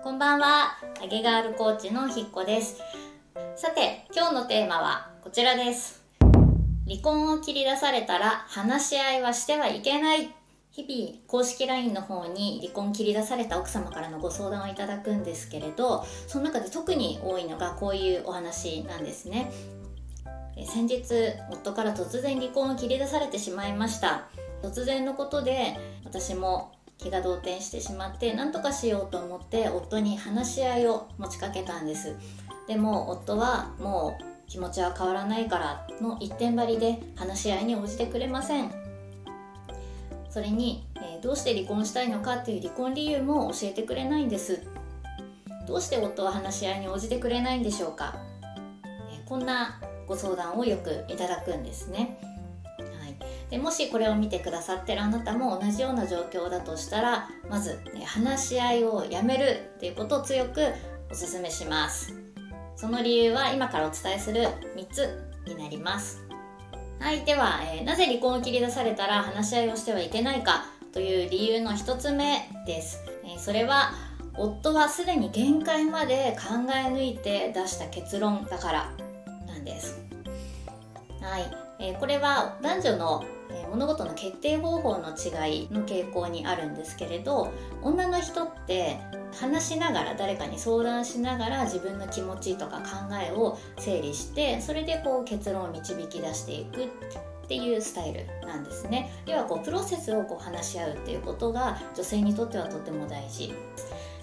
こんばんは、あげガールコーチのひっこです。さて、今日のテーマはこちらです。離婚を切り出されたら話し合いはしてはいけない。日々、公式 LINE の方に離婚切り出された奥様からのご相談をいただくんですけれど、その中で特に多いのがこういうお話なんですね。え先日、夫から突然離婚を切り出されてしまいました。突然のことで私も気が動転してしまって何とかしようと思って夫に話し合いを持ちかけたんです。でも夫はもう気持ちは変わらないからの一点張りで話し合いに応じてくれません。それに、えーどうして離婚したいのかっていう離婚理由も教えてくれないんです。どうして夫は話し合いに応じてくれないんでしょうか、えーこんなご相談をよくいただくんですね、でもしこれを見てくださってるあなたも同じような状況だとしたらまず、ね、話し合いをやめるっていうことを強くお勧めします。その理由は今からお伝えする3つになります。はいでは、えーなぜ離婚を切り出されたら話し合いをしてはいけないかという理由の1つ目です、えーそれは夫はすでに限界まで考え抜いて出した結論だからなんです。はい、えーこれは男女の、物事の決定方法の違いの傾向にあるんですけれど女の人って話しながら誰かに相談しながら自分の気持ちとか考えを整理してそれでこう結論を導き出していくっていうスタイルなんですね。要はこうプロセスをこう話し合うっていうことが女性にとってはとても大事。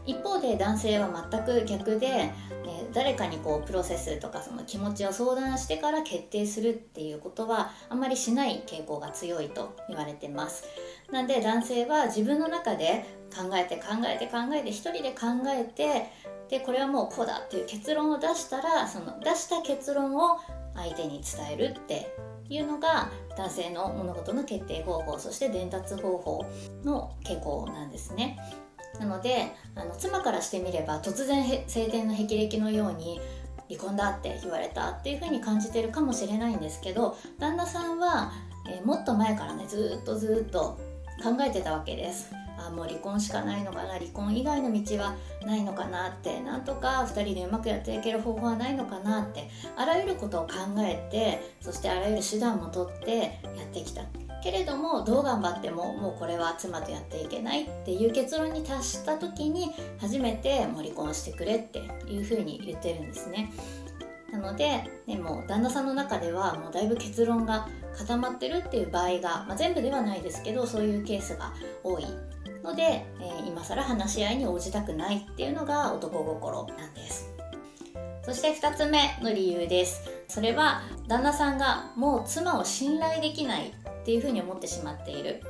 一方で男性は全く逆で、えー誰かにこうプロセスとかその気持ちを相談してから決定するっていうことはあんまりしない傾向が強いと言われてますなんで男性は自分の中で考えて考えて考えて一人で考えてでこれはもうこうだっていう結論を出したらその出した結論を相手に伝えるっていうのが男性の物事の決定方法そして伝達方法の傾向なんですね。なのであの妻からしてみれば突然晴天の霹靂のように離婚だって言われたっていう風に感じてるかもしれないんですけど旦那さんは、えーもっと前からねずっとずっと考えてたわけです。あもう離婚しかないのかな離婚以外の道はないのかなってなんとか2人でうまくやっていける方法はないのかなってあらゆることを考えてそしてあらゆる手段も取ってやってきた。けれどもどう頑張ってももうこれは妻とやっていけないっていう結論に達した時に初めてもう離婚してくれっていうふうに言ってるんですね。なので、ね、もう旦那さんの中ではもうだいぶ結論が固まってるっていう場合が、まあ、全部ではないですけどそういうケースが多いので、えー今更話し合いに応じたくないっていうのが男心なんです。そして2つ目の理由です。それは旦那さんがもう妻を信頼できないっていうふうに思ってしまっている。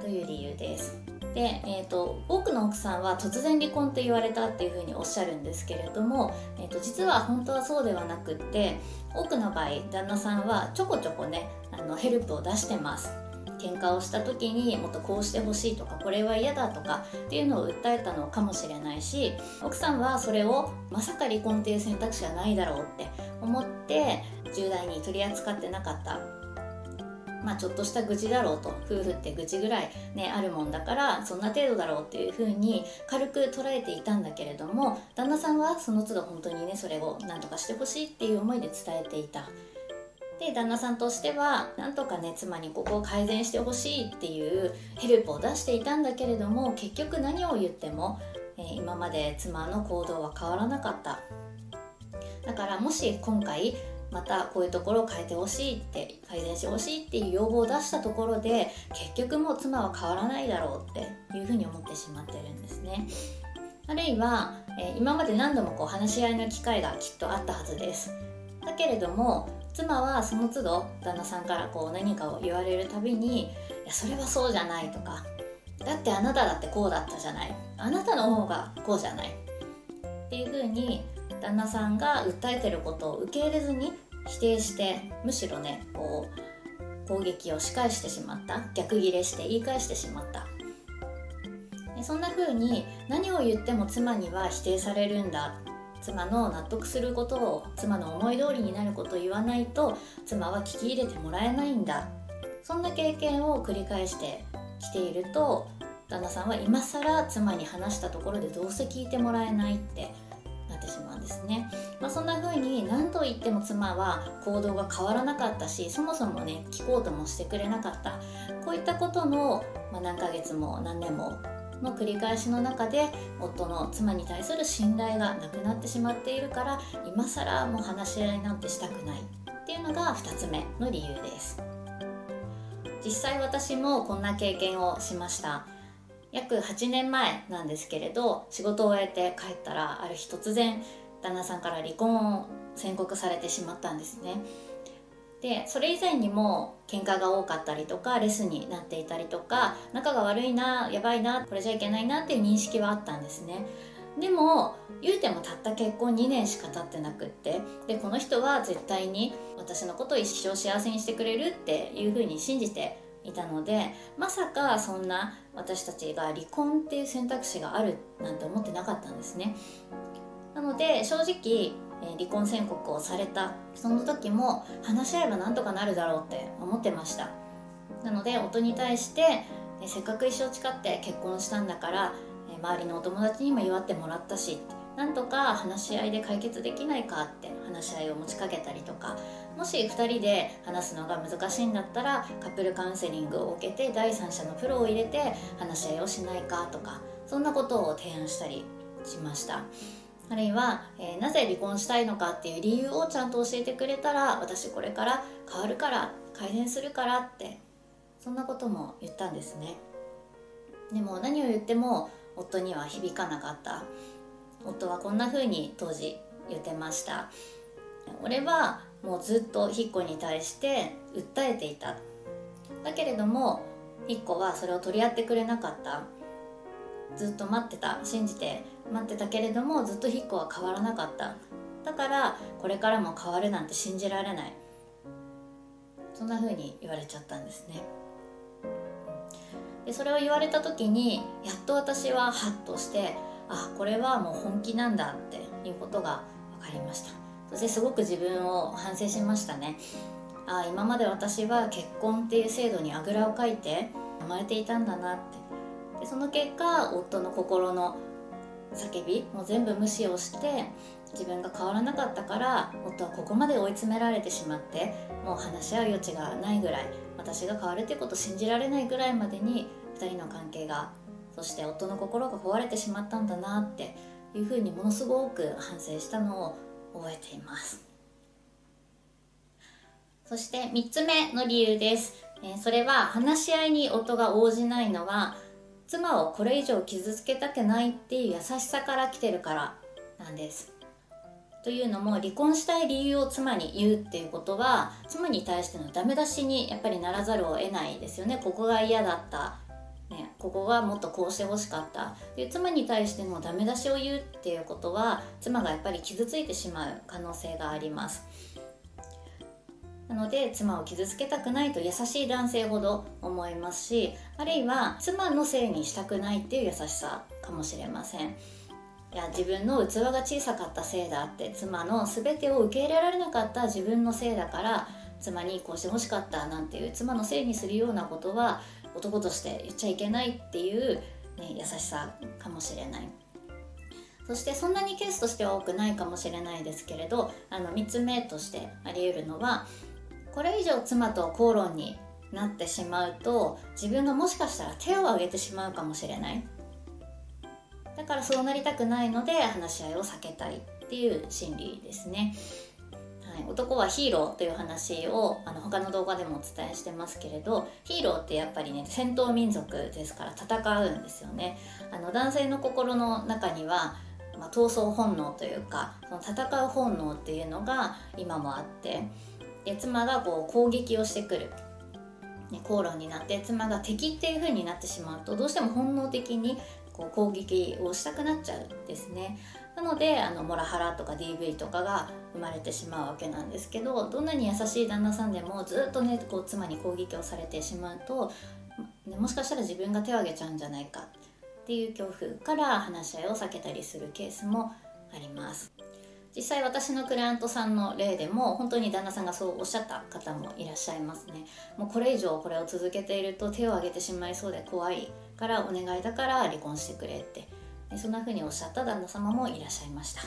という理由です。で、えー、と多くの奥さんは突然離婚と言われたっていうふうにおっしゃるんですけれども、えー、と実は本当はそうではなくって多くの場合旦那さんはちょこちょこねあのヘルプを出してます。喧嘩をした時にもっとこうしてほしいとかこれは嫌だとかっていうのを訴えたのかもしれないし奥さんはそれをまさか離婚っていう選択肢はないだろうって思って重大に取り扱ってなかった。まあちょっとした愚痴だろうと夫婦って愚痴ぐらいねあるもんだからそんな程度だろうっていうふうに軽く捉えていたんだけれども旦那さんはその都度本当にねそれを何とかしてほしいっていう思いで伝えていた。で旦那さんとしてはなんとかね妻にここを改善してほしいっていうヘルプを出していたんだけれども結局何を言っても、えー今まで妻の行動は変わらなかった。だからもし今回またこういうところを変えてほしいって改善してほしいっていう要望を出したところで結局もう妻は変わらないだろうっていうふうに思ってしまってるんですね。あるいは、え今まで何度もこう話し合いの機会がきっとあったはずです。だけれども妻はその都度旦那さんからこう何かを言われるたびに「いやそれはそうじゃない」とか「だってあなただってこうだったじゃない」「あなたの方がこうじゃない」っていうふうに旦那さんが訴えてることを受け入れずに否定してむしろねこう攻撃を仕返してしまった。逆ギレして言い返してしまった。でそんな風に何を言っても妻には否定されるんだ。妻の納得することを妻の思い通りになることを言わないと妻は聞き入れてもらえないんだ。そんな経験を繰り返してきていると旦那さんは今更妻に話したところでどうせ聞いてもらえないってなってしまうんですね、まあ、そんな風に何と言っても妻は行動が変わらなかったしそもそもね聞こうともしてくれなかった。こういったことの、まあ、何ヶ月も何年もの繰り返しの中で夫の妻に対する信頼がなくなってしまっているから今更もう話し合いなんてしたくないっていうのが2つ目の理由です。実際私もこんな経験をしました。約8年前なんですけれど仕事を終えて帰ったらある日突然旦那さんから離婚を宣告されてしまったんですね。でそれ以前にも喧嘩が多かったりとかレスになっていたりとか仲が悪いなやばいなこれじゃいけないなっていう認識はあったんですね。でも言うてもたった結婚2年しか経ってなくってでこの人は絶対に私のことを一生幸せにしてくれるっていうふうに信じていたのでまさかそんな私たちが離婚っていう選択肢があるなんて思ってなかったんですね。なので正直離婚宣告をされた。その時も話し合えばなんとかなるだろうって思ってました。なので夫に対してせっかく一生誓って結婚したんだから周りのお友達にも祝ってもらったしなんとか話し合いで解決できないかって話し合いを持ちかけたりとかもし2人で話すのが難しいんだったらカップルカウンセリングを受けて第三者のプロを入れて話し合いをしないかとかそんなことを提案したりしました。あるいは、えー、なぜ離婚したいのかっていう理由をちゃんと教えてくれたら私これから変わるから改善するからってそんなことも言ったんですね。でも何を言っても夫には響かなかった。夫はこんな風に当時言ってました。俺はもうずっとヒッコに対して訴えていた。だけれどもヒッコはそれを取り合ってくれなかった。ずっと待ってた信じて待ってたけれどもずっとヒッコは変わらなかった。だからこれからも変わるなんて信じられない。そんな風に言われちゃったんですね。でそれを言われた時にやっと私はハッとしてあこれはもう本気なんだっていうことが分かりました。そしてすごく自分を反省しましたね。あ今まで私は結婚っていう制度にあぐらをかいて甘えていたんだなってでその結果夫の心の叫びも全部無視をして自分が変わらなかったから夫はここまで追い詰められてしまってもう話し合う余地がないぐらい私が変わるっていうことを信じられないぐらいまでに2人の関係がそして夫の心が壊れてしまったんだなっていうふうにものすごく反省したのを覚えています。そして3つ目の理由です、えそれは話し合いに夫が応じないのは妻をこれ以上傷つけたくないっていう優しさから来てるからなんです。というのも離婚したい理由を妻に言うっていうことは妻に対してのダメ出しにやっぱりならざるを得ないですよね。ここが嫌だった。ね、ここがもっとこうしてほしかった。で妻に対してのダメ出しを言うっていうことは妻がやっぱり傷ついてしまう可能性があります。なので妻を傷つけたくないと優しい男性ほど思いますしあるいは妻のせいにしたくないっていう優しさかもしれません。いや自分の器が小さかったせいだって妻の全てを受け入れられなかった自分のせいだから妻にこうしてほしかったなんていう妻のせいにするようなことは男として言っちゃいけないっていう、ね、優しさかもしれない。そしてそんなにケースとしては多くないかもしれないですけれどあの3つ目としてあり得るのはこれ以上妻と口論になってしまうと自分がもしかしたら手を挙げてしまうかもしれない。だからそうなりたくないので話し合いを避けたいっていう心理ですね。はい、男はヒーローという話をあの他の動画でもお伝えしてますけれどヒーローってやっぱりね戦闘民族ですから戦うんですよね。あの男性の心の中には、まあ、闘争本能というかその戦う本能っていうのが今もあってで妻がこう攻撃をしてくる。ね、口論になって妻が敵っていう風になってしまうとどうしても本能的にこう攻撃をしたくなっちゃうんですね。なのであのモラハラとか DV とかが生まれてしまうわけなんですけどどんなに優しい旦那さんでもずっとねこう妻に攻撃をされてしまうと、ね、もしかしたら自分が手を挙げちゃうんじゃないかっていう恐怖から話し合いを避けたりするケースもあります。実際私のクライアントさんの例でも本当に旦那さんがそうおっしゃった方もいらっしゃいますね。もうこれ以上これを続けていると手を挙げてしまいそうで怖いからお願いだから離婚してくれって。そんな風におっしゃった旦那様もいらっしゃいました。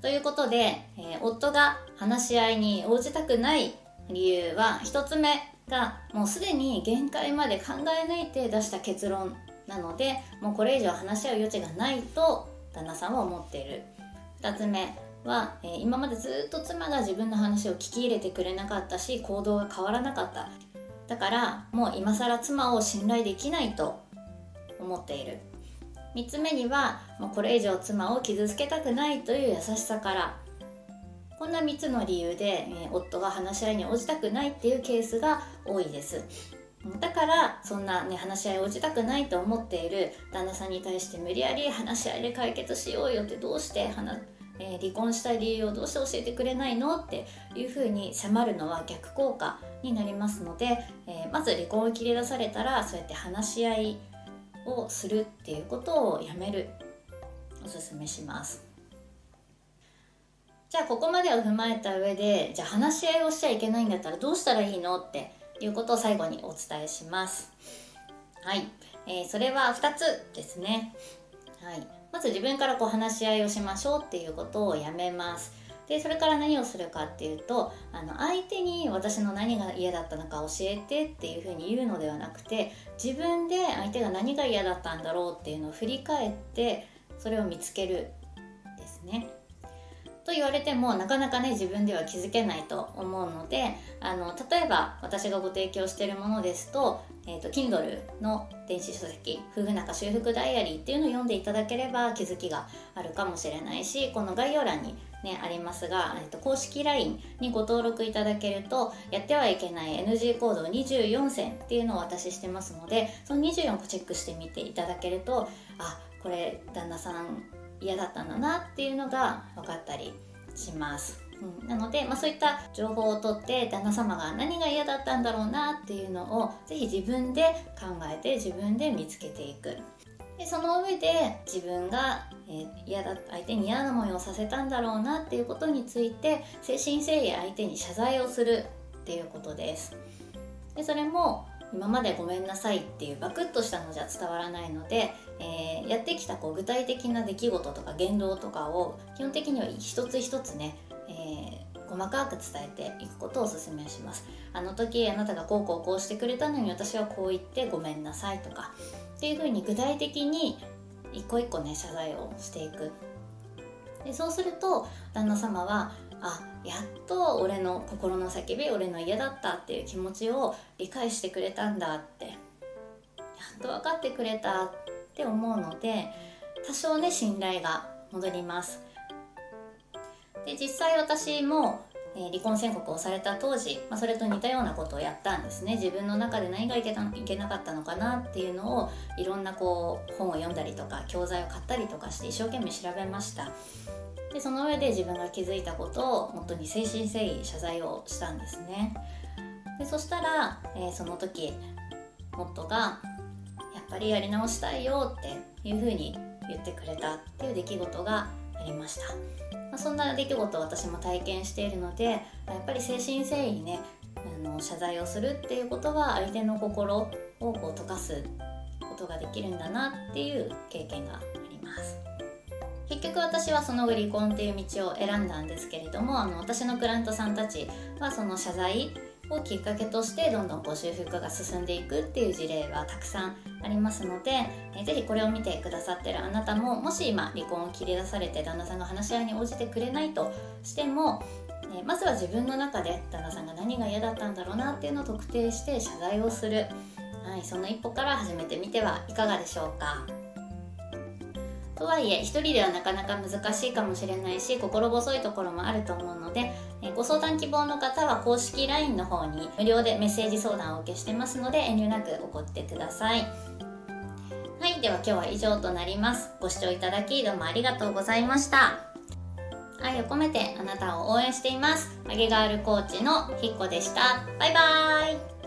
ということで、えー、夫が話し合いに応じたくない理由は1つ目がもうすでに限界まで考え抜いて出した結論なのでもうこれ以上話し合う余地がないと旦那さんは思っている。2つ目は、えー、今までずっと妻が自分の話を聞き入れてくれなかったし行動が変わらなかった。だからもう今更妻を信頼できないと思っている。3つ目にはもうこれ以上妻を傷つけたくないという優しさから。こんな3つの理由で、えー、夫が話し合いに応じたくないっていうケースが多いです。だからそんなね話し合い応じたくないと思っている旦那さんに対して無理やり話し合いで解決しようよってどうして話えー、離婚した理由をどうして教えてくれないのっていうふうに迫るのは逆効果になりますので、えー、まず離婚を切り出されたらそうやって話し合いをするっていうことをやめるおすすめします。じゃあここまでを踏まえた上でじゃあ話し合いをしちゃいけないんだったらどうしたらいいのっていうことを最後にお伝えします。はい、えー、それは2つですね。はい。まず自分からこう話し合いをしましょうっていうことをやめます。でそれから何をするかっていうとあの相手に私の何が嫌だったのか教えてっていうふうに言うのではなくて自分で相手が何が嫌だったんだろうっていうのを振り返ってそれを見つけるですね。と言われてもなかなかね自分では気づけないと思うのであの例えば私がご提供しているものですと,、えーと、Kindle の電子書籍「夫婦仲修復ダイアリー」っていうのを読んでいただければ気づきがあるかもしれないしこの概要欄にね、ありますが、えっと、公式 LINE にご登録いただけるとやってはいけない NG コード24選っていうのをお渡ししてますのでその24個チェックしてみていただけるとあこれ旦那さん嫌だったんだなっていうのが分かったりします。うん、なので、まあ、そういった情報を取って旦那様が何が嫌だったんだろうなっていうのをぜひ自分で考えて自分で見つけていく。でその上で自分が、えー、嫌だ相手に嫌な思いをさせたんだろうなっていうことについて誠心誠意相手に謝罪をするっていうことです。でそれも今までごめんなさいっていうバクッとしたのじゃ伝わらないので、えー、やってきたこう具体的な出来事とか言動とかを基本的には一つ一つね、えー、細かく伝えていくことをお勧めします。あの時あなたがこうこうこうしてくれたのに私はこう言ってごめんなさいとかっていうふうに具体的に一個一個ね謝罪をしていく。でそうすると旦那様はあやっと俺の心の叫び俺の嫌だったっていう気持ちを理解してくれたんだってやっと分かってくれたって思うので多少ね信頼が戻ります。で実際私もえ離婚宣告をされた当時、まあ、それと似たようなことをやったんですね。自分の中で何がいけたいけなかったのかなっていうのをいろんなこう本を読んだりとか教材を買ったりとかして一生懸命調べました。でその上で自分が気づいたことを本当に誠心誠意謝罪をしたんですね。でそしたら、えー、その時夫が「やっぱりやり直したいよ」っていうふうに言ってくれたっていう出来事がありました、あ、そんな出来事を私も体験しているのでやっぱり誠心誠意ねあの謝罪をするっていうことは相手の心をこう溶かすことができるんだなっていう経験があります。結局私はその後離婚っていう道を選んだんですけれどもあの私のクライアントさんたちはその謝罪をきっかけとしてどんどんこう修復が進んでいくっていう事例はたくさんありますので、えー、ぜひこれを見てくださってるあなたももし今離婚を切り出されて旦那さんが話し合いに応じてくれないとしても、えー、まずは自分の中で旦那さんが何が嫌だったんだろうなっていうのを特定して謝罪をする、はい、その一歩から始めてみてはいかがでしょうか。とはいえ一人ではなかなか難しいかもしれないし心細いところもあると思うのでご相談希望の方は公式 LINE の方に無料でメッセージ相談を受けしてますので遠慮なく送ってください。はいでは今日は以上となります。ご視聴いただきどうもありがとうございました。愛を込めてあなたを応援しています。あげガールコーチのひっこでした。バイバーイ。